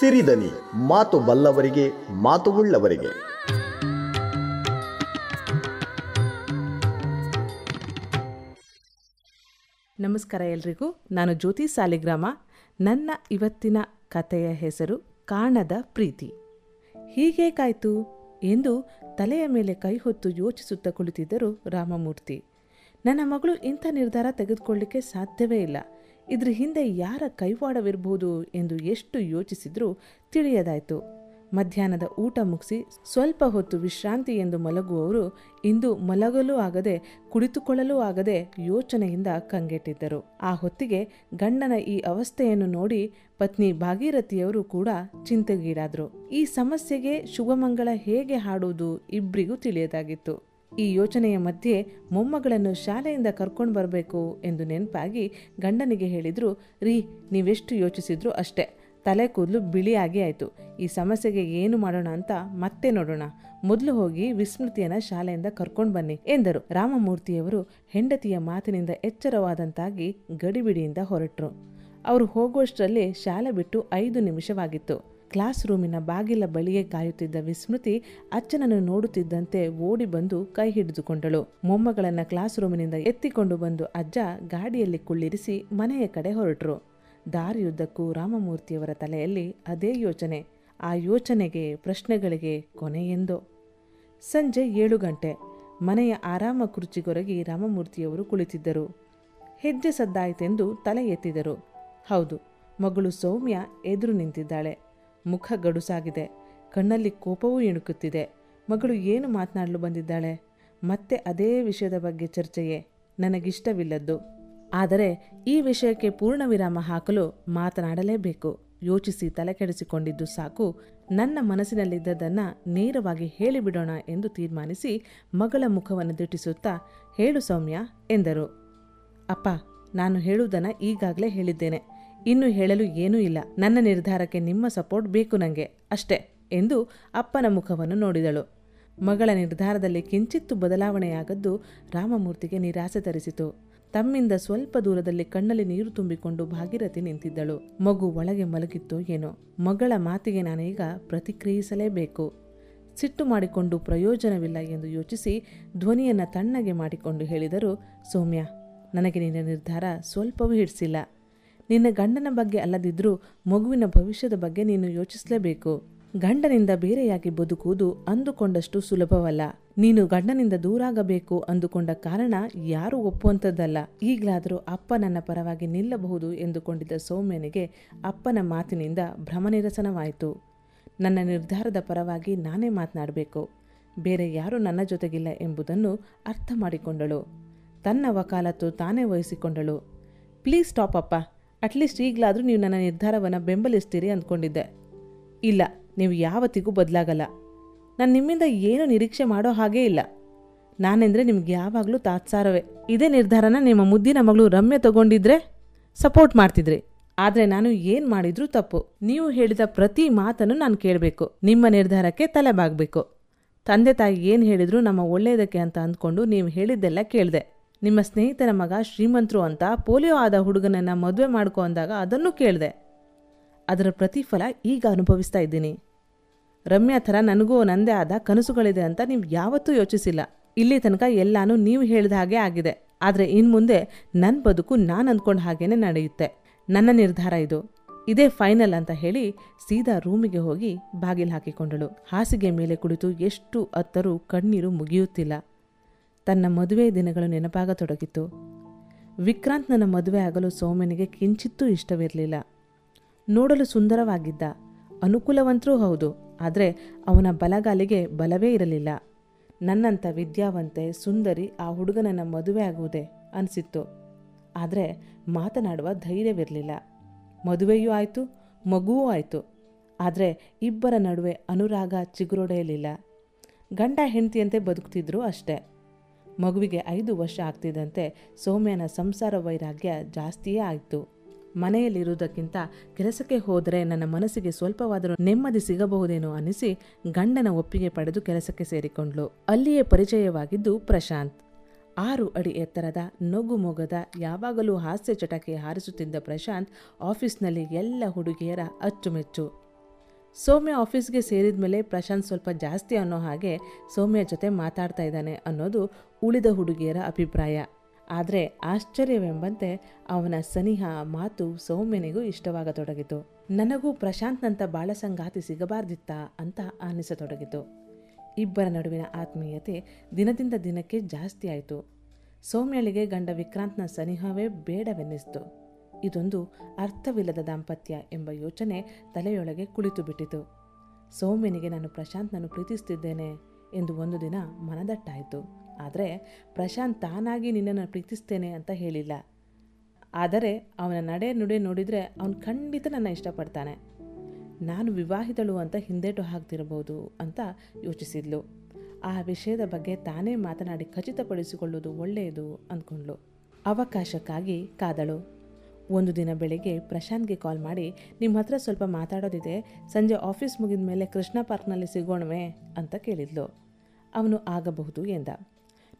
ಸಿರಿದನಿ, ಮಾತು ಬಲ್ಲವರಿಗೆ, ಮಾತು ಉಳ್ಳವರಿಗೆ. ನಮಸ್ಕಾರ ಎಲ್ರಿಗೂ. ನಾನು ಜ್ಯೋತಿ ಸಾಲಿಗ್ರಾಮ. ನನ್ನ ಇವತ್ತಿನ ಕಥೆಯ ಹೆಸರು ಕಾಣದ ಪ್ರೀತಿ. ಹೀಗೇಕಾಯ್ತು? ಎಂದು ತಲೆಯ ಮೇಲೆ ಕೈ ಹೊತ್ತು ಯೋಚಿಸುತ್ತಾ ಕುಳಿತಿದ್ದರು ರಾಮಮೂರ್ತಿ. ನನ್ನ ಮಗಳು ಇಂಥ ನಿರ್ಧಾರ ತೆಗೆದುಕೊಳ್ಳಿಕ್ಕೆ ಸಾಧ್ಯವೇ ಇಲ್ಲ. ಇದ್ರ ಹಿಂದೆ ಯಾರ ಕೈವಾಡವಿರಬಹುದು ಎಂದು ಎಷ್ಟು ಯೋಚಿಸಿದ್ರೂ ತಿಳಿಯದಾಯಿತು. ಮಧ್ಯಾಹ್ನದ ಊಟ ಮುಗಿಸಿ ಸ್ವಲ್ಪ ಹೊತ್ತು ವಿಶ್ರಾಂತಿ ಎಂದು ಮಲಗುವವರು ಇಂದು ಮಲಗಲೂ ಆಗದೆ ಕುಳಿತುಕೊಳ್ಳಲೂ ಆಗದೆ ಯೋಚನೆಯಿಂದ ಕಂಗೆಟ್ಟಿದ್ದರು. ಆ ಹೊತ್ತಿಗೆ ಗಂಡನ ಈ ಅವಸ್ಥೆಯನ್ನು ನೋಡಿ ಪತ್ನಿ ಭಾಗೀರಥಿಯವರು ಕೂಡ ಚಿಂತೆಗೀಡಾದರು. ಈ ಸಮಸ್ಯೆಗೆ ಶುಭಮಂಗಳ ಹೇಗೆ ಹಾಡುವುದು ಇಬ್ಬರಿಗೂ ತಿಳಿಯದಾಗಿತ್ತು. ಈ ಯೋಚನೆಯ ಮಧ್ಯೆ ಮೊಮ್ಮಗಳನ್ನು ಶಾಲೆಯಿಂದ ಕರ್ಕೊಂಡು ಬರಬೇಕು ಎಂದು ನೆನಪಾಗಿ ಗಂಡನಿಗೆ ಹೇಳಿದ್ರು, ರೀ, ನೀವೆಷ್ಟು ಯೋಚಿಸಿದ್ರು ಅಷ್ಟೇ. ತಲೆ ಕೂದಲು ಬಿಳಿಯಾಗಿ ಆಯಿತು. ಈ ಸಮಸ್ಯೆಗೆ ಏನು ಮಾಡೋಣ ಅಂತ ಮತ್ತೆ ನೋಡೋಣ. ಮೊದಲು ಹೋಗಿ ವಿಸ್ಮೃತಿಯನ್ನು ಶಾಲೆಯಿಂದ ಕರ್ಕೊಂಡು ಬನ್ನಿ ಎಂದರು. ರಾಮಮೂರ್ತಿಯವರು ಹೆಂಡತಿಯ ಮಾತಿನಿಂದ ಎಚ್ಚರವಾದಂತಾಗಿ ಗಡಿಬಿಡಿಯಿಂದ ಹೊರಟರು. ಅವರು ಹೋಗುವಷ್ಟರಲ್ಲಿ ಶಾಲೆ ಬಿಟ್ಟು ಐದು ನಿಮಿಷವಾಗಿತ್ತು. ಕ್ಲಾಸ್ ರೂಮಿನ ಬಾಗಿಲ ಬಳಿಗೆ ಕಾಯುತ್ತಿದ್ದ ವಿಸ್ಮೃತಿ ಅಚ್ಚನನ್ನು ನೋಡುತ್ತಿದ್ದಂತೆ ಓಡಿ ಬಂದು ಕೈ ಹಿಡಿದುಕೊಂಡಳು. ಮೊಮ್ಮಗಳನ್ನ ಕ್ಲಾಸ್ ರೂಮಿನಿಂದ ಎತ್ತಿಕೊಂಡು ಬಂದು ಅಜ್ಜ ಗಾಡಿಯಲ್ಲಿ ಕುಳ್ಳಿರಿಸಿ ಮನೆಯ ಕಡೆ ಹೊರಟರು. ದಾರಿಯುದ್ದಕ್ಕೂ ರಾಮಮೂರ್ತಿಯವರ ತಲೆಯಲ್ಲಿ ಅದೇ ಯೋಚನೆ. ಆ ಯೋಚನೆಗೆ, ಪ್ರಶ್ನೆಗಳಿಗೆ ಕೊನೆಯೆಂದೋ ಸಂಜೆ ಏಳು ಗಂಟೆ. ಮನೆಯ ಆರಾಮ ಕುರ್ಚಿಗೊರಗಿ ರಾಮಮೂರ್ತಿಯವರು ಕುಳಿತಿದ್ದರು. ಹೆಜ್ಜೆ ಸದ್ದಾಯಿತೆಂದು ತಲೆ ಎತ್ತಿದರು. ಹೌದು, ಮಗಳು ಸೌಮ್ಯ ಎದುರು ನಿಂತಿದ್ದಾಳೆ. ಮುಖ ಗಡುಸಾಗಿದೆ. ಕಣ್ಣಲ್ಲಿ ಕೋಪವೂ ಇಣುಕುತ್ತಿದೆ ಮಗಳು ಏನು ಮಾತನಾಡಲು ಬಂದಿದ್ದಾಳೆ? ಮತ್ತೆ ಅದೇ ವಿಷಯದ ಬಗ್ಗೆ ಚರ್ಚೆಯೇ? ನನಗಿಷ್ಟವಿಲ್ಲದ್ದು. ಆದರೆ ಈ ವಿಷಯಕ್ಕೆ ಪೂರ್ಣ ವಿರಾಮ ಹಾಕಲು ಮಾತನಾಡಲೇಬೇಕು. ಯೋಚಿಸಿ ತಲೆಕೆಡಿಸಿಕೊಂಡಿದ್ದು ಸಾಕು. ನನ್ನ ಮನಸ್ಸಿನಲ್ಲಿದ್ದದನ್ನು ನೇರವಾಗಿ ಹೇಳಿಬಿಡೋಣ ಎಂದು ತೀರ್ಮಾನಿಸಿ ಮಗಳ ಮುಖವನ್ನು ದಿಟ್ಟಿಸುತ್ತಾ, ಹೇಳು ಸೌಮ್ಯ, ಎಂದರು. ಅಪ್ಪ, ನಾನು ಹೇಳುವುದನ್ನು ಈಗಾಗಲೇ ಹೇಳಿದ್ದೇನೆ. ಇನ್ನು ಹೇಳಲು ಏನೂ ಇಲ್ಲ. ನನ್ನ ನಿರ್ಧಾರಕ್ಕೆ ನಿಮ್ಮ ಸಪೋರ್ಟ್ ಬೇಕು ನನಗೆ ಅಷ್ಟೇ ಎಂದು ಅಪ್ಪನ ಮುಖವನ್ನು ನೋಡಿದಳು. ಮಗಳ ನಿರ್ಧಾರದಲ್ಲಿ ಕಿಂಚಿತ್ತು ಬದಲಾವಣೆಯಾಗದ್ದು ರಾಮಮೂರ್ತಿಗೆ ನಿರಾಸೆ ತರಿಸಿತು. ತಮ್ಮಿಂದ ಸ್ವಲ್ಪ ದೂರದಲ್ಲಿ ಕಣ್ಣಲ್ಲಿ ನೀರು ತುಂಬಿಕೊಂಡು ಭಾಗೀರಥಿ ನಿಂತಿದ್ದಳು. ಮಗು ಒಳಗೆ ಮಲಗಿತ್ತೋ ಏನೋ. ಮಗಳ ಮಾತಿಗೆ ನಾನೀಗ ಪ್ರತಿಕ್ರಿಯಿಸಲೇಬೇಕು. ಸಿಟ್ಟು ಮಾಡಿಕೊಂಡು ಪ್ರಯೋಜನವಿಲ್ಲ ಎಂದು ಯೋಚಿಸಿ ಧ್ವನಿಯನ್ನು ತಣ್ಣಗೆ ಮಾಡಿಕೊಂಡು ಹೇಳಿದರು, ಸೌಮ್ಯ, ನನಗೆ ನಿನ್ನ ನಿರ್ಧಾರ ಸ್ವಲ್ಪವೂ ಹಿಡಿಸಿಲ್ಲ. ನಿನ್ನ ಗಂಡನ ಬಗ್ಗೆ ಅಲ್ಲದಿದ್ದರೂ ಮಗುವಿನ ಭವಿಷ್ಯದ ಬಗ್ಗೆ ನೀನು ಯೋಚಿಸಲೇಬೇಕು. ಗಂಡನಿಂದ ಬೇರೆಯಾಗಿ ಬದುಕುವುದು ಅಂದುಕೊಂಡಷ್ಟು ಸುಲಭವಲ್ಲ. ನೀನು ಗಂಡನಿಂದ ದೂರಾಗಬೇಕು ಅಂದುಕೊಂಡ ಕಾರಣ ಯಾರೂ ಒಪ್ಪುವಂಥದ್ದಲ್ಲ. ಈಗಲಾದರೂ ಅಪ್ಪ ನನ್ನ ಪರವಾಗಿ ನಿಲ್ಲಬಹುದು ಎಂದುಕೊಂಡಿದ್ದ ಸೌಮ್ಯನಿಗೆ ಅಪ್ಪನ ಮಾತಿನಿಂದ ಭ್ರಮನಿರಸನವಾಯಿತು. ನನ್ನ ನಿರ್ಧಾರದ ಪರವಾಗಿ ನಾನೇ ಮಾತನಾಡಬೇಕು. ಬೇರೆ ಯಾರೂ ನನ್ನ ಜೊತೆಗಿಲ್ಲ ಎಂಬುದನ್ನು ಅರ್ಥ ಮಾಡಿಕೊಂಡಳು. ತನ್ನ ವಕಾಲತ್ತು ತಾನೇ ವಹಿಸಿಕೊಂಡಳು. ಪ್ಲೀಸ್ ಸ್ಟಾಪ್ ಅಪ್ಪ. ಅಟ್ಲೀಸ್ಟ್ ಈಗಲಾದರೂ ನೀವು ನನ್ನ ನಿರ್ಧಾರವನ್ನು ಬೆಂಬಲಿಸ್ತೀರಿ ಅಂದ್ಕೊಂಡಿದ್ದೆ. ಇಲ್ಲ, ನೀವು ಯಾವತ್ತಿಗೂ ಬದಲಾಗಲ್ಲ. ನಾನು ನಿಮ್ಮಿಂದ ಏನು ನಿರೀಕ್ಷೆ ಮಾಡೋ ಹಾಗೇ ಇಲ್ಲ. ನಾನೆಂದರೆ ನಿಮ್ಗೆ ಯಾವಾಗಲೂ ತಾತ್ಸಾರವೇ. ಇದೇ ನಿರ್ಧಾರನ ನಿಮ್ಮ ಮುದ್ದಿನ ಮಗಳು ರಮ್ಯ ತಗೊಂಡಿದ್ರೆ ಸಪೋರ್ಟ್ ಮಾಡ್ತಿದ್ರಿ. ಆದರೆ ನಾನು ಏನು ಮಾಡಿದರೂ ತಪ್ಪು. ನೀವು ಹೇಳಿದ ಪ್ರತಿ ಮಾತನ್ನು ನಾನು ಕೇಳಬೇಕು. ನಿಮ್ಮ ನಿರ್ಧಾರಕ್ಕೆ ತಲೆಬಾಗಬೇಕು. ತಂದೆ ತಾಯಿ ಏನು ಹೇಳಿದ್ರು ನಮ್ಮ ಒಳ್ಳೆಯದಕ್ಕೆ ಅಂತ ಅಂದ್ಕೊಂಡು ನೀವು ಹೇಳಿದ್ದೆಲ್ಲ ಕೇಳಿದೆ. ನಿಮ್ಮ ಸ್ನೇಹಿತನ ಮಗ ಶ್ರೀಮಂತರು ಅಂತ ಪೋಲಿಯೋ ಆದ ಹುಡುಗನನ್ನು ಮದುವೆ ಮಾಡ್ಕೊ ಅಂದಾಗ ಅದನ್ನು ಕೇಳಿದೆ. ಅದರ ಪ್ರತಿಫಲ ಈಗ ಅನುಭವಿಸ್ತಾ ಇದ್ದೀನಿ. ರಮ್ಯಾ ಥರ ನನಗೂ ನಂದೇ ಆದ ಕನಸುಗಳಿದೆ ಅಂತ ನೀವು ಯಾವತ್ತೂ ಯೋಚಿಸಿಲ್ಲ. ಇಲ್ಲಿ ತನಕ ಎಲ್ಲಾನು ನೀವು ಹೇಳಿದ ಹಾಗೆ ಆಗಿದೆ. ಆದರೆ ಇನ್ಮುಂದೆ ನನ್ನ ಬದುಕು ನಾನು ಅಂದ್ಕೊಂಡ ಹಾಗೇನೆ ನಡೆಯುತ್ತೆ. ನನ್ನ ನಿರ್ಧಾರ ಇದು. ಇದೇ ಫೈನಲ್ ಅಂತ ಹೇಳಿ ಸೀದಾ ರೂಮಿಗೆ ಹೋಗಿ ಬಾಗಿಲು ಹಾಕಿಕೊಂಡಳು. ಹಾಸಿಗೆ ಮೇಲೆ ಕುಳಿತು ಎಷ್ಟು ಅತ್ತರೂ ಕಣ್ಣೀರು ಮುಗಿಯುತ್ತಿಲ್ಲ. ತನ್ನ ಮದುವೆ ದಿನಗಳು ನೆನಪಾಗತೊಡಗಿತು. ವಿಕ್ರಾಂತ್ ನನ್ನ ಮದುವೆ ಆಗಲು ಸೋಮನಿಗೆ ಕಿಂಚಿತ್ತೂ ಇಷ್ಟವಿರಲಿಲ್ಲ. ನೋಡಲು ಸುಂದರವಾಗಿದ್ದ, ಅನುಕೂಲವಂತರೂ ಹೌದು, ಆದರೆ ಅವನ ಬಲಗಾಲಿಗೆ ಬಲವೇ ಇರಲಿಲ್ಲ. ನನ್ನಂಥ ವಿದ್ಯಾವಂತೆ, ಸುಂದರಿ ಆ ಹುಡುಗನನ್ನು ಮದುವೆ ಆಗುವುದೇ ಅನಿಸಿತ್ತು. ಆದರೆ ಮಾತನಾಡುವ ಧೈರ್ಯವಿರಲಿಲ್ಲ. ಮದುವೆಯೂ ಆಯಿತು, ಮಗುವೂ ಆಯಿತು. ಆದರೆ ಇಬ್ಬರ ನಡುವೆ ಅನುರಾಗ ಚಿಗುರೊಡೆಯಲಿಲ್ಲ. ಗಂಡ ಹೆಂಡತಿಯಂತೆ ಬದುಕ್ತಿದ್ರು ಅಷ್ಟೇ. ಮಗುವಿಗೆ ಐದು ವರ್ಷ ಆಗ್ತಿದ್ದಂತೆ ಸೌಮ್ಯನ ಸಂಸಾರ ವೈರಾಗ್ಯ ಜಾಸ್ತಿಯೇ ಆಯಿತು. ಮನೆಯಲ್ಲಿರುವುದಕ್ಕಿಂತ ಕೆಲಸಕ್ಕೆ ಹೋದರೆ ನನ್ನ ಮನಸ್ಸಿಗೆ ಸ್ವಲ್ಪವಾದರೂ ನೆಮ್ಮದಿ ಸಿಗಬಹುದೇನೋ ಅನಿಸಿ ಗಂಡನ ಒಪ್ಪಿಗೆ ಪಡೆದು ಕೆಲಸಕ್ಕೆ ಸೇರಿಕೊಂಡ್ಳು. ಅಲ್ಲಿಯೇ ಪರಿಚಯವಾಗಿದ್ದು ಪ್ರಶಾಂತ್. ಆರು ಅಡಿ ಎತ್ತರದ, ನಗು ಮೊಗದ, ಯಾವಾಗಲೂ ಹಾಸ್ಯ ಚಟಕ್ಕೆ ಹಾರಿಸುತ್ತಿದ್ದ ಪ್ರಶಾಂತ್ ಆಫೀಸ್ನಲ್ಲಿ ಎಲ್ಲ ಹುಡುಗಿಯರ ಅಚ್ಚುಮೆಚ್ಚು. ಸೌಮ್ಯ ಆಫೀಸ್ಗೆ ಸೇರಿದ ಮೇಲೆ ಪ್ರಶಾಂತ್ ಸ್ವಲ್ಪ ಜಾಸ್ತಿ ಅನ್ನೋ ಹಾಗೆ ಸೌಮ್ಯ ಜೊತೆ ಮಾತಾಡ್ತಾ ಇದ್ದಾನೆ ಅನ್ನೋದು ಉಳಿದ ಹುಡುಗಿಯರ ಅಭಿಪ್ರಾಯ. ಆದರೆ ಆಶ್ಚರ್ಯವೆಂಬಂತೆ ಅವನ ಸನಿಹ ಮಾತು ಸೌಮ್ಯನಿಗೂ ಇಷ್ಟವಾಗತೊಡಗಿತು. ನನಗೂ ಪ್ರಶಾಂತ್ನಂಥ ಬಾಳ ಸಂಗಾತಿ ಸಿಗಬಾರ್ದಿತ್ತಾ ಅಂತ ಅನ್ನಿಸತೊಡಗಿತು. ಇಬ್ಬರ ನಡುವಿನ ಆತ್ಮೀಯತೆ ದಿನದಿಂದ ದಿನಕ್ಕೆ ಜಾಸ್ತಿ ಆಯಿತು. ಸೌಮ್ಯಳಿಗೆ ಗಂಡ ವಿಕ್ರಾಂತ್ನ ಸನಿಹವೇ ಬೇಡವೆನ್ನಿಸ್ತು. ಇದೊಂದು ಅರ್ಥವಿಲ್ಲದ ದಾಂಪತ್ಯ ಎಂಬ ಯೋಚನೆ ತಲೆಯೊಳಗೆ ಕುಳಿತು ಬಿಟ್ಟಿತು. ಸೌಮ್ಯನಿಗೆ ನಾನು ಪ್ರಶಾಂತ್ನನ್ನು ಪ್ರೀತಿಸ್ತಿದ್ದೇನೆ ಎಂದು ಒಂದು ದಿನ ಮನದಟ್ಟಾಯಿತು. ಆದರೆ ಪ್ರಶಾಂತ್ ತಾನಾಗಿ ನಿನ್ನನ್ನು ಪ್ರೀತಿಸ್ತೇನೆ ಅಂತ ಹೇಳಿಲ್ಲ. ಆದರೆ ಅವನ ನಡೆ ನುಡಿ ನೋಡಿದರೆ ಅವನು ಖಂಡಿತ ನನ್ನ ಇಷ್ಟಪಡ್ತಾನೆ. ನಾನು ವಿವಾಹಿತಳು ಅಂತ ಹಿಂದೇಟು ಹಾಕ್ತಿರಬಹುದು ಅಂತ ಯೋಚಿಸಿದ್ಲು. ಆ ವಿಷಯದ ಬಗ್ಗೆ ತಾನೇ ಮಾತನಾಡಿ ಖಚಿತಪಡಿಸಿಕೊಳ್ಳುವುದು ಒಳ್ಳೆಯದು ಅಂದ್ಕೊಂಡ್ಳು ಅವಕಾಶಕ್ಕಾಗಿ ಕಾದಳು. ಒಂದು ದಿನ ಬೆಳಿಗ್ಗೆ ಪ್ರಶಾಂತ್ಗೆ ಕಾಲ್ ಮಾಡಿ ನಿಮ್ಮ ಹತ್ರ ಸ್ವಲ್ಪ ಮಾತಾಡೋದಿದೆ, ಸಂಜೆ ಆಫೀಸ್ ಮುಗಿದ ಮೇಲೆ ಕೃಷ್ಣ ಪಾರ್ಕ್ನಲ್ಲಿ ಸಿಗೋಣವೆ? ಅಂತ ಕೇಳಿದ್ಲು. ಅವನು, ಆಗಬಹುದು ಎಂದ.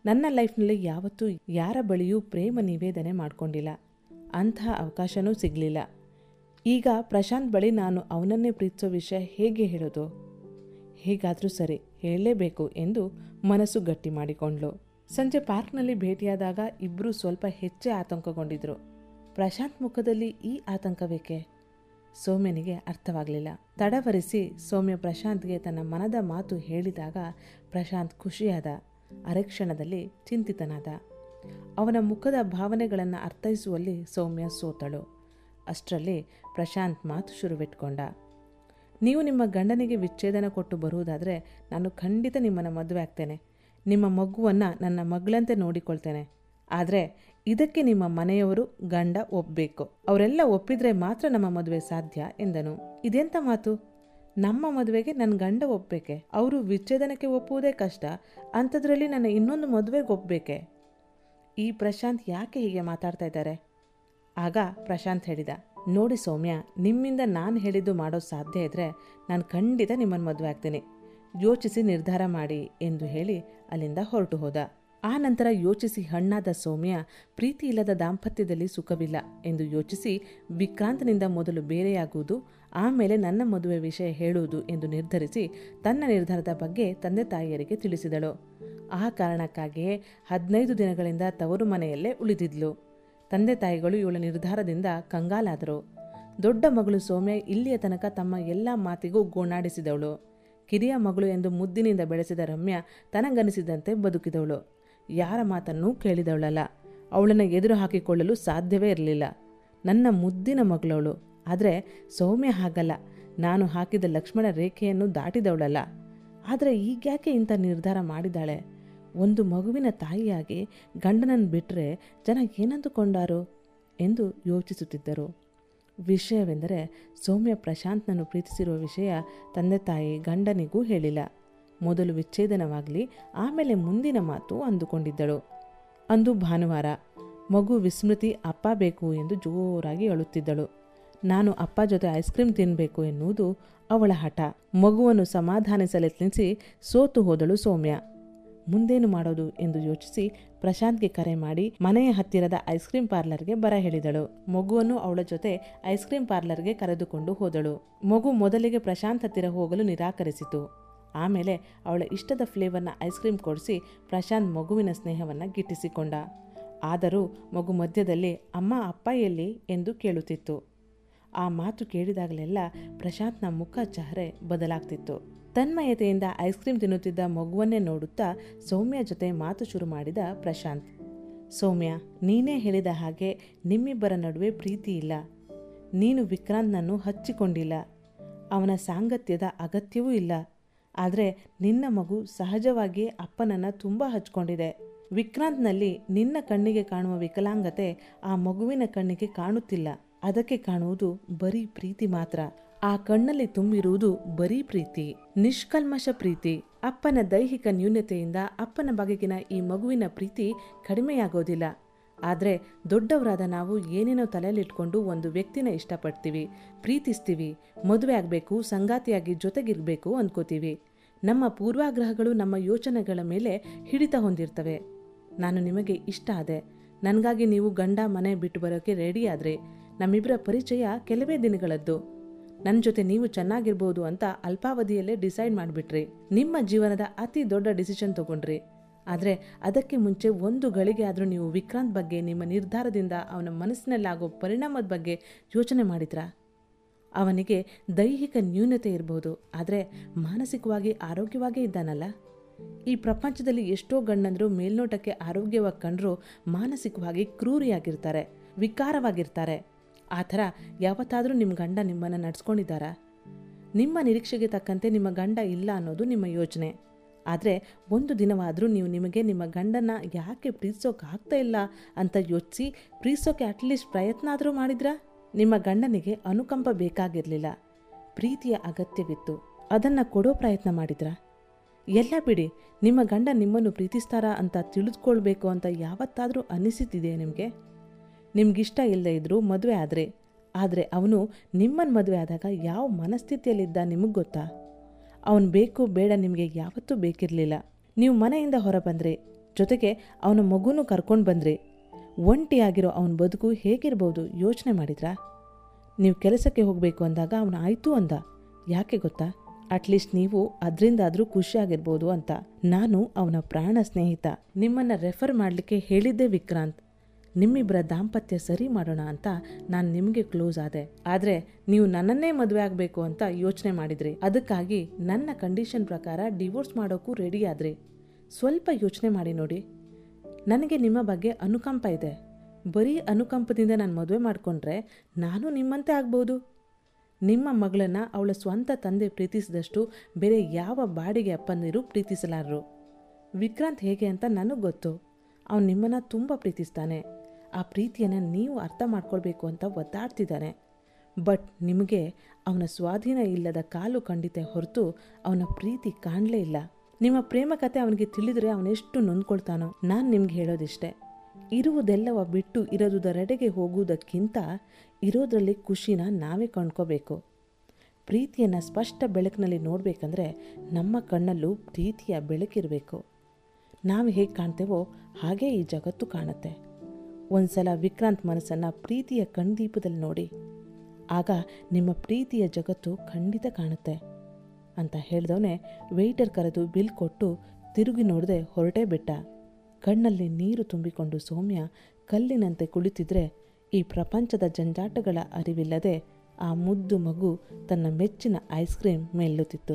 ನನ್ನ ಲೈಫ್ನಲ್ಲಿ ಯಾವತ್ತೂ ಯಾರ ಬಳಿಯೂ ಪ್ರೇಮ ನಿವೇದನೆ ಮಾಡಿಕೊಂಡಿಲ್ಲ. ಅಂತಹ ಅವಕಾಶನೂ ಸಿಗಲಿಲ್ಲ. ಈಗ ಪ್ರಶಾಂತ್ ಬಳಿ ನಾನು ಅವನನ್ನೇ ಪ್ರೀತಿಸೋ ವಿಷಯ ಹೇಗೆ ಹೇಳೋದು? ಹೇಗಾದರೂ ಸರಿ, ಹೇಳಲೇಬೇಕು ಎಂದು ಮನಸ್ಸು ಗಟ್ಟಿ ಮಾಡಿಕೊಂಡ್ಲು. ಸಂಜೆ ಪಾರ್ಕ್ನಲ್ಲಿ ಭೇಟಿಯಾದಾಗ ಇಬ್ಬರೂ ಸ್ವಲ್ಪ ಹೆಚ್ಚೇ ಆತಂಕಗೊಂಡಿದ್ರು. ಪ್ರಶಾಂತ್ ಮುಖದಲ್ಲಿ ಈ ಆತಂಕವೇಕೆ? ಸೌಮ್ಯನಿಗೆ ಅರ್ಥವಾಗಲಿಲ್ಲ. ತಡವರಿಸಿ ಸೌಮ್ಯ ಪ್ರಶಾಂತ್ಗೆ ತನ್ನ ಮನದ ಮಾತು ಹೇಳಿದಾಗ ಪ್ರಶಾಂತ್ ಖುಷಿಯಾದ, ಅರೆಕ್ಷಣದಲ್ಲಿ ಚಿಂತಿತನಾದ. ಅವನ ಮುಖದ ಭಾವನೆಗಳನ್ನು ಅರ್ಥೈಸುವಲ್ಲಿ ಸೌಮ್ಯ ಸೋತಳು. ಅಷ್ಟರಲ್ಲಿ ಪ್ರಶಾಂತ್ ಮಾತು ಶುರುವಿಟ್ಕೊಂಡ, ನೀವು ನಿಮ್ಮ ಗಂಡನಿಗೆ ವಿಚ್ಛೇದನ ಕೊಟ್ಟು ಬರುವುದಾದರೆ ನಾನು ಖಂಡಿತ ನಿಮ್ಮನ್ನು ಮದುವೆ ಆಗ್ತೇನೆ. ನಿಮ್ಮ ಮಗುವನ್ನು ನನ್ನ ಮಗಳಂತೆ ನೋಡಿಕೊಳ್ತೇನೆ. ಆದರೆ ಇದಕ್ಕೆ ನಿಮ್ಮ ಮನೆಯವರು ಗಂಡ ಒಪ್ಪಬೇಕು ಅವರೆಲ್ಲ ಒಪ್ಪಿದ್ರೆ ಮಾತ್ರ ನಮ್ಮ ಮದುವೆ ಸಾಧ್ಯ, ಎಂದನು. ಇದೆಂಥ ಮಾತು? ನಮ್ಮ ಮದುವೆಗೆ ನನ್ನ ಗಂಡ ಒಪ್ಪಬೇಕೆ ಅವರು ವಿಚ್ಛೇದನಕ್ಕೆ ಒಪ್ಪುವುದೇ ಕಷ್ಟ. ಅಂಥದ್ರಲ್ಲಿ ನನ್ನ ಇನ್ನೊಂದು ಮದುವೆಗೆ ಒಪ್ಪಬೇಕೆ ಈ ಪ್ರಶಾಂತ್ ಯಾಕೆ ಹೀಗೆ ಮಾತಾಡ್ತಾ ಇದ್ದಾರೆ? ಆಗ ಪ್ರಶಾಂತ್ ಹೇಳಿದ, ನೋಡಿ ಸೌಮ್ಯ, ನಿಮ್ಮಿಂದ ನಾನು ಹೇಳಿದ್ದು ಮಾಡೋದು ಸಾಧ್ಯ ಇದ್ದರೆ ನಾನು ಖಂಡಿತ ನಿಮ್ಮನ್ನು ಮದುವೆ ಆಗ್ತೀನಿ. ಯೋಚಿಸಿ ನಿರ್ಧಾರ ಮಾಡಿ, ಎಂದು ಹೇಳಿ ಅಲ್ಲಿಂದ ಹೊರಟು ಹೋದ. ಆ ನಂತರ ಯೋಚಿಸಿ ಹಣ್ಣಾದ ಸೌಮ್ಯ, ಪ್ರೀತಿ ಇಲ್ಲದ ದಾಂಪತ್ಯದಲ್ಲಿ ಸುಖವಿಲ್ಲ ಎಂದು ಯೋಚಿಸಿ ವಿಕ್ರಾಂತನಿಂದ ಮೊದಲು ಬೇರೆಯಾಗುವುದು, ಆಮೇಲೆ ನನ್ನ ಮದುವೆ ವಿಷಯ ಹೇಳುವುದು ಎಂದು ನಿರ್ಧರಿಸಿ ತನ್ನ ನಿರ್ಧಾರದ ಬಗ್ಗೆ ತಂದೆ ತಾಯಿಯರಿಗೆ ತಿಳಿಸಿದಳು. ಆ ಕಾರಣಕ್ಕಾಗಿಯೇ ಹದಿನೈದು ದಿನಗಳಿಂದ ತವರು ಮನೆಯಲ್ಲೇ ಉಳಿದಿದ್ಲು. ತಂದೆ ತಾಯಿಗಳು ಇವಳ ನಿರ್ಧಾರದಿಂದ ಕಂಗಾಲಾದರು. ದೊಡ್ಡ ಮಗಳು ಸೌಮ್ಯ ಇಲ್ಲಿಯ ತನಕ ತಮ್ಮ ಎಲ್ಲ ಮಾತಿಗೂ ಗೋಣಾಡಿಸಿದವಳು. ಕಿರಿಯ ಮಗಳು ಎಂದು ಮುದ್ದಿನಿಂದ ಬೆಳೆಸಿದ ರಮ್ಯ ತನಗನಿಸಿದಂತೆ ಬದುಕಿದವಳು. ಯಾರ ಮಾತನ್ನೂ ಕೇಳಿದವಳಲ್ಲ. ಅವಳನ್ನು ಎದುರು ಹಾಕಿಕೊಳ್ಳಲು ಸಾಧ್ಯವೇ ಇರಲಿಲ್ಲ. ನನ್ನ ಮುದ್ದಿನ ಮಗಳವಳು. ಆದರೆ ಸೌಮ್ಯ ಹಾಗಲ್ಲ. ನಾನು ಹಾಕಿದ ಲಕ್ಷ್ಮಣ ರೇಖೆಯನ್ನು ದಾಟಿದವಳಲ್ಲ. ಆದರೆ ಈಗ್ಯಾಕೆ ಇಂಥ ನಿರ್ಧಾರ ಮಾಡಿದಾಳೆ ಒಂದು ಮಗುವಿನ ತಾಯಿಯಾಗಿ ಗಂಡನನ್ನು ಬಿಟ್ಟರೆ ಜನ ಏನಂದುಕೊಂಡಾರು? ಎಂದು ಯೋಚಿಸುತ್ತಿದ್ದರು. ವಿಷಯವೆಂದರೆ ಸೌಮ್ಯ ಪ್ರಶಾಂತ್ನನ್ನು ಪ್ರೀತಿಸಿರುವ ವಿಷಯ ತಂದೆ ತಾಯಿ ಗಂಡನಿಗೂ ಹೇಳಿಲ್ಲ. ಮೊದಲು ವಿಚ್ಛೇದನವಾಗಲಿ, ಆಮೇಲೆ ಮುಂದಿನ ಮಾತು ಅಂದುಕೊಂಡಿದ್ದಳು. ಅಂದು ಭಾನುವಾರ ಮಗು ವಿಸ್ಮೃತಿ ಅಪ್ಪ ಬೇಕು ಎಂದು ಜೋರಾಗಿ ಅಳುತ್ತಿದ್ದಳು. ನಾನು ಅಪ್ಪ ಜೊತೆ ಐಸ್ ಕ್ರೀಮ್ ತಿನ್ನಬೇಕು ಎನ್ನುವುದು ಅವಳ ಹಠ. ಮಗುವನ್ನು ಸಮಾಧಾನಿಸಲೆತ್ನಿಸಿ ಸೋತು ಹೋದಳು ಸೌಮ್ಯ. ಮುಂದೇನು ಮಾಡೋದು ಎಂದು ಯೋಚಿಸಿ ಪ್ರಶಾಂತ್ಗೆ ಕರೆ ಮಾಡಿ ಮನೆಯ ಹತ್ತಿರದ ಐಸ್ ಕ್ರೀಂ ಪಾರ್ಲರ್ಗೆ ಬರ ಹೇಳಿದಳು. ಮಗುವನ್ನು ಅವಳ ಜೊತೆ ಐಸ್ ಕ್ರೀಂ ಪಾರ್ಲರ್ಗೆ ಕರೆದುಕೊಂಡು ಹೋದಳು. ಮಗು ಮೊದಲಿಗೆ ಪ್ರಶಾಂತ್ ಹತ್ತಿರ ಹೋಗಲು ನಿರಾಕರಿಸಿತು. ಆಮೇಲೆ ಅವಳ ಇಷ್ಟದ ಫ್ಲೇವರ್ನ ಐಸ್ ಕ್ರೀಮ್ ಕೊಡಿಸಿ ಪ್ರಶಾಂತ್ ಮಗುವಿನ ಸ್ನೇಹವನ್ನು ಗಿಟ್ಟಿಸಿಕೊಂಡ. ಆದರೂ ಮಗು ಮಧ್ಯದಲ್ಲಿ ಅಮ್ಮ, ಅಪ್ಪ ಎಲ್ಲಿ ಎಂದು ಕೇಳುತ್ತಿತ್ತು. ಆ ಮಾತು ಕೇಳಿದಾಗಲೆಲ್ಲ ಪ್ರಶಾಂತ್ನ ಮುಖ ಚಹರೆ ಬದಲಾಗ್ತಿತ್ತು. ತನ್ಮಯತೆಯಿಂದ ಐಸ್ ಕ್ರೀಮ್ ತಿನ್ನುತ್ತಿದ್ದ ಮಗುವನ್ನೇ ನೋಡುತ್ತಾ ಸೌಮ್ಯ ಜೊತೆ ಮಾತು ಶುರು ಮಾಡಿದ ಪ್ರಶಾಂತ್, ಸೌಮ್ಯ, ನೀನೇ ಹೇಳಿದ ಹಾಗೆ ನಿಮ್ಮಿಬ್ಬರ ನಡುವೆ ಪ್ರೀತಿ ಇಲ್ಲ. ನೀನು ವಿಕ್ರಾಂತ್ನನ್ನು ಹಚ್ಚಿಕೊಂಡಿಲ್ಲ. ಅವನ ಸಾಂಗತ್ಯದ ಅಗತ್ಯವೂ ಇಲ್ಲ. ಆದರೆ ನಿನ್ನ ಮಗು ಸಹಜವಾಗಿ ಅಪ್ಪನನ್ನು ತುಂಬ ಹಚ್ಕೊಂಡಿದೆ. ವಿಕ್ರಾಂತ್ನಲ್ಲಿ ನಿನ್ನ ಕಣ್ಣಿಗೆ ಕಾಣುವ ವಿಕಲಾಂಗತೆ ಆ ಮಗುವಿನ ಕಣ್ಣಿಗೆ ಕಾಣುತ್ತಿಲ್ಲ. ಅದಕ್ಕೆ ಕಾಣುವುದು ಬರೀ ಪ್ರೀತಿ ಮಾತ್ರ. ಆ ಕಣ್ಣಲ್ಲಿ ತುಂಬಿರುವುದು ಬರೀ ಪ್ರೀತಿ. ನಿಷ್ಕಲ್ಮಶ ಪ್ರೀತಿ. ಅಪ್ಪನ ದೈಹಿಕ ನ್ಯೂನತೆಯಿಂದ ಅಪ್ಪನ ಬಗೆಗಿನ ಈ ಮಗುವಿನ ಪ್ರೀತಿ ಕಡಿಮೆಯಾಗೋದಿಲ್ಲ. ಆದರೆ ದೊಡ್ಡವರಾದ ನಾವು ಏನೇನೋ ತಲೆಯಲ್ಲಿಟ್ಕೊಂಡು ಒಂದು ವ್ಯಕ್ತಿನ ಇಷ್ಟಪಡ್ತೀವಿ, ಪ್ರೀತಿಸ್ತೀವಿ, ಮದುವೆ ಆಗಬೇಕು, ಸಂಗಾತಿಯಾಗಿ ಜೊತೆಗಿರಬೇಕು ಅಂದ್ಕೋತೀವಿ ನಮ್ಮ ಪೂರ್ವಾಗ್ರಹಗಳು ನಮ್ಮ ಯೋಚನೆಗಳ ಮೇಲೆ ಹಿಡಿತ ಹೊಂದಿರ್ತವೆ. ನಾನು ನಿಮಗೆ ಇಷ್ಟ ಆದೆ. ನನಗಾಗಿ ನೀವು ಗಂಡ ಮನೆ ಬಿಟ್ಟು ಬರೋಕ್ಕೆ ರೆಡಿ ಆದರೆ ನಮ್ಮಿಬ್ಬರ ಪರಿಚಯ ಕೆಲವೇ ದಿನಗಳದ್ದು. ನನ್ನ ಜೊತೆ ನೀವು ಚೆನ್ನಾಗಿರ್ಬೋದು ಅಂತ ಅಲ್ಪಾವಧಿಯಲ್ಲೇ ಡಿಸೈಡ್ ಮಾಡಿಬಿಟ್ರಿ. ನಿಮ್ಮ ಜೀವನದ ಅತಿ ದೊಡ್ಡ ಡಿಸಿಷನ್ ತಗೊಂಡ್ರಿ. ಆದರೆ ಅದಕ್ಕೆ ಮುಂಚೆ ಒಂದು ಗಳಿಗೆ ಆದರೂ ನೀವು ವಿಕ್ರಾಂತ್ ಬಗ್ಗೆ, ನಿಮ್ಮ ನಿರ್ಧಾರದಿಂದ ಅವನ ಮನಸ್ಸಿನಲ್ಲಾಗೋ ಪರಿಣಾಮದ ಬಗ್ಗೆ ಯೋಚನೆ ಮಾಡಿದ್ರಾ? ಅವನಿಗೆ ದೈಹಿಕ ನ್ಯೂನತೆ ಇರಬಹುದು ಆದರೆ ಮಾನಸಿಕವಾಗಿ ಆರೋಗ್ಯವಾಗೇ ಇದ್ದಾನಲ್ಲ? ಈ ಪ್ರಪಂಚದಲ್ಲಿ ಎಷ್ಟೋ ಗಣ್ಣಂದರು ಮೇಲ್ನೋಟಕ್ಕೆ ಆರೋಗ್ಯವಾಗಿ ಕಂಡರೂ ಮಾನಸಿಕವಾಗಿ ಕ್ರೂರಿಯಾಗಿರ್ತಾರೆ, ವಿಕಾರವಾಗಿರ್ತಾರೆ. ಆ ಥರ ಯಾವತ್ತಾದರೂ ನಿಮ್ಮ ಗಂಡ ನಿಮ್ಮನ್ನು ನಡ್ಸ್ಕೊಂಡಿದ್ದಾರಾ? ನಿಮ್ಮ ನಿರೀಕ್ಷೆಗೆ ತಕ್ಕಂತೆ ನಿಮ್ಮ ಗಂಡ ಇಲ್ಲ ಅನ್ನೋದು ನಿಮ್ಮ ಯೋಚನೆ. ಆದರೆ ಒಂದು ದಿನವಾದರೂ ನೀವು ನಿಮಗೆ ನಿಮ್ಮ ಗಂಡನ ಯಾಕೆ ಪ್ರೀತಿಸೋಕೆ ಆಗ್ತಾ ಇಲ್ಲ ಅಂತ ಯೋಚಿಸಿ ಪ್ರೀತಿಸೋಕೆ ಅಟ್ಲೀಸ್ಟ್ ಪ್ರಯತ್ನ ಆದರೂ ಮಾಡಿದ್ರಾ? ನಿಮ್ಮ ಗಂಡನಿಗೆ ಅನುಕಂಪ ಬೇಕಾಗಿರಲಿಲ್ಲ. ಪ್ರೀತಿಯ ಅಗತ್ಯವಿತ್ತು. ಅದನ್ನು ಕೊಡೋ ಪ್ರಯತ್ನ ಮಾಡಿದ್ರಾ? ಎಲ್ಲ ಬಿಡಿ, ನಿಮ್ಮ ಗಂಡ ನಿಮ್ಮನ್ನು ಪ್ರೀತಿಸ್ತಾರಾ ಅಂತ ತಿಳಿದುಕೊಳ್ಬೇಕು ಅಂತ ಯಾವತ್ತಾದರೂ ಅನಿಸುತ್ತಿದೆಯೇ ನಿಮಗೆ? ನಿಮಗಿಷ್ಟ ಇಲ್ಲದೇ ಇದ್ದರೂ ಮದುವೆ ಆದರೆ ಆದರೆ ಅವನು ನಿಮ್ಮನ್ನು ಮದುವೆ ಆದಾಗ ಯಾವ ಮನಸ್ಥಿತಿಯಲ್ಲಿದ್ದ ನಿಮಗೆ ಗೊತ್ತಾ? ಅವನು ಬೇಕು, ಬೇಡ, ನಿಮಗೆ ಯಾವತ್ತೂ ಬೇಕಿರಲಿಲ್ಲ. ನೀವು ಮನೆಯಿಂದ ಹೊರ ಬಂದ್ರಿ ಜೊತೆಗೆ ಅವನ ಮಗುನೂ ಕರ್ಕೊಂಡು ಬಂದ್ರಿ, ಒಂಟಿಯಾಗಿರೋ ಅವನ ಬದುಕು ಹೇಗಿರ್ಬೋದು ಯೋಚನೆ ಮಾಡಿದ್ರಾ? ನೀವು ಕೆಲಸಕ್ಕೆ ಹೋಗಬೇಕು ಅಂದಾಗ ಅವನು ಆಯಿತು ಅಂದ. ಯಾಕೆ ಗೊತ್ತಾ? ಅಟ್ಲೀಸ್ಟ್ ನೀವು ಅದರಿಂದಾದರೂ ಖುಷಿಯಾಗಿರ್ಬೋದು ಅಂತ. ನಾನು ಅವನ ಪ್ರಾಣ ಸ್ನೇಹಿತ. ನಿಮ್ಮನ್ನು ರೆಫರ್ ಮಾಡಲಿಕ್ಕೆ ಹೇಳಿದ್ದೆ ವಿಕ್ರಾಂತ್. ನಿಮ್ಮಿಬ್ಬರ ದಾಂಪತ್ಯ ಸರಿ ಮಾಡೋಣ ಅಂತ ನಾನು ನಿಮಗೆ ಕ್ಲೋಸ್ ಆದೆ. ಆದರೆ ನೀವು ನನ್ನನ್ನೇ ಮದುವೆ ಆಗಬೇಕು ಅಂತ ಯೋಚನೆ ಮಾಡಿದ್ರಿ. ಅದಕ್ಕಾಗಿ ನನ್ನ ಕಂಡೀಷನ್ ಪ್ರಕಾರ ಡಿವೋರ್ಸ್ ಮಾಡೋಕ್ಕೂ ರೆಡಿ ಆದ್ರಿ. ಸ್ವಲ್ಪ ಯೋಚನೆ ಮಾಡಿ ನೋಡಿ. ನನಗೆ ನಿಮ್ಮ ಬಗ್ಗೆ ಅನುಕಂಪ ಇದೆ. ಬರೀ ಅನುಕಂಪದಿಂದ ನಾನು ಮದುವೆ ಮಾಡಿಕೊಂಡ್ರೆ ನಾನು ನಿಮ್ಮಂತೆ ಆಗ್ಬೋದು. ನಿಮ್ಮ ಮಗಳನ್ನು ಅವಳ ಸ್ವಂತ ತಂದೆ ಪ್ರೀತಿಸಿದಷ್ಟು ಬೇರೆ ಯಾವ ಬಾಡಿಗೆ ಅಪ್ಪಂದಿರು ಪ್ರೀತಿಸಲಾರರು. ವಿಕ್ರಾಂತ್ ಹೇಗೆ ಅಂತ ನನಗೆ ಗೊತ್ತು. ಅವನು ನಿಮ್ಮನ್ನು ತುಂಬ ಪ್ರೀತಿಸ್ತಾನೆ. ಆ ಪ್ರೀತಿಯನ್ನು ನೀವು ಅರ್ಥ ಮಾಡ್ಕೊಳ್ಬೇಕು ಅಂತ ಒದ್ದಾಡ್ತಿದ್ದಾನೆ ಬಟ್ ನಿಮಗೆ ಅವನ ಸ್ವಾಧೀನ ಇಲ್ಲದ ಕಾಲು ಖಂಡಿತ ಹೊರತು ಅವನ ಪ್ರೀತಿ ಕಾಣಲೇ ಇಲ್ಲ. ನಿಮ್ಮ ಪ್ರೇಮ ಕತೆ ಅವನಿಗೆ ತಿಳಿದರೆ ಅವನೆಷ್ಟು ನೊಂದ್ಕೊಳ್ತಾನೋ ನಾನು ನಿಮ್ಗೆ ಹೇಳೋದಿಷ್ಟೆ. ಇರುವುದೆಲ್ಲವ ಬಿಟ್ಟು ಇರೋದುದರೆಡೆಗೆ ಹೋಗುವುದಕ್ಕಿಂತ ಇರೋದರಲ್ಲಿ ಖುಷಿನ ನಾವೇ ಕಂಡ್ಕೋಬೇಕು. ಪ್ರೀತಿಯನ್ನು ಸ್ಪಷ್ಟ ಬೆಳಕಿನಲ್ಲಿ ನೋಡಬೇಕಂದ್ರೆ ನಮ್ಮ ಕಣ್ಣಲ್ಲೂ ಪ್ರೀತಿಯ ಬೆಳಕಿರಬೇಕು. ನಾವು ಹೇಗೆ ಕಾಣ್ತೇವೋ ಹಾಗೇ ಈ ಜಗತ್ತು ಕಾಣುತ್ತೆ. ಒಂದ್ಸಲ ವಿಕ್ರಾಂತ್ ಮನಸ್ಸನ್ನು ಪ್ರೀತಿಯ ಕಣ್ದೀಪದಲ್ಲಿ ನೋಡಿ. ಆಗ ನಿಮ್ಮ ಪ್ರೀತಿಯ ಜಗತ್ತು ಖಂಡಿತ ಕಾಣುತ್ತೆ ಅಂತ ಹೇಳ್ದವನೇ ವೆಯ್ಟರ್ ಕರೆದು ಬಿಲ್ ಕೊಟ್ಟು ತಿರುಗಿ ನೋಡದೆ ಹೊರಟೇ ಬಿಟ್ಟ. ಕಣ್ಣಲ್ಲಿ ನೀರು ತುಂಬಿಕೊಂಡು ಸೌಮ್ಯ ಕಲ್ಲಿನಂತೆ ಕುಳಿತಿದ್ರೆ ಈ ಪ್ರಪಂಚದ ಜಂಜಾಟಗಳ ಅರಿವಿಲ್ಲದೆ ಆ ಮುದ್ದು ಮಗು ತನ್ನ ಮೆಚ್ಚಿನ ಐಸ್ ಕ್ರೀಮ್ ಮೇಲುತ್ತಿತ್ತು.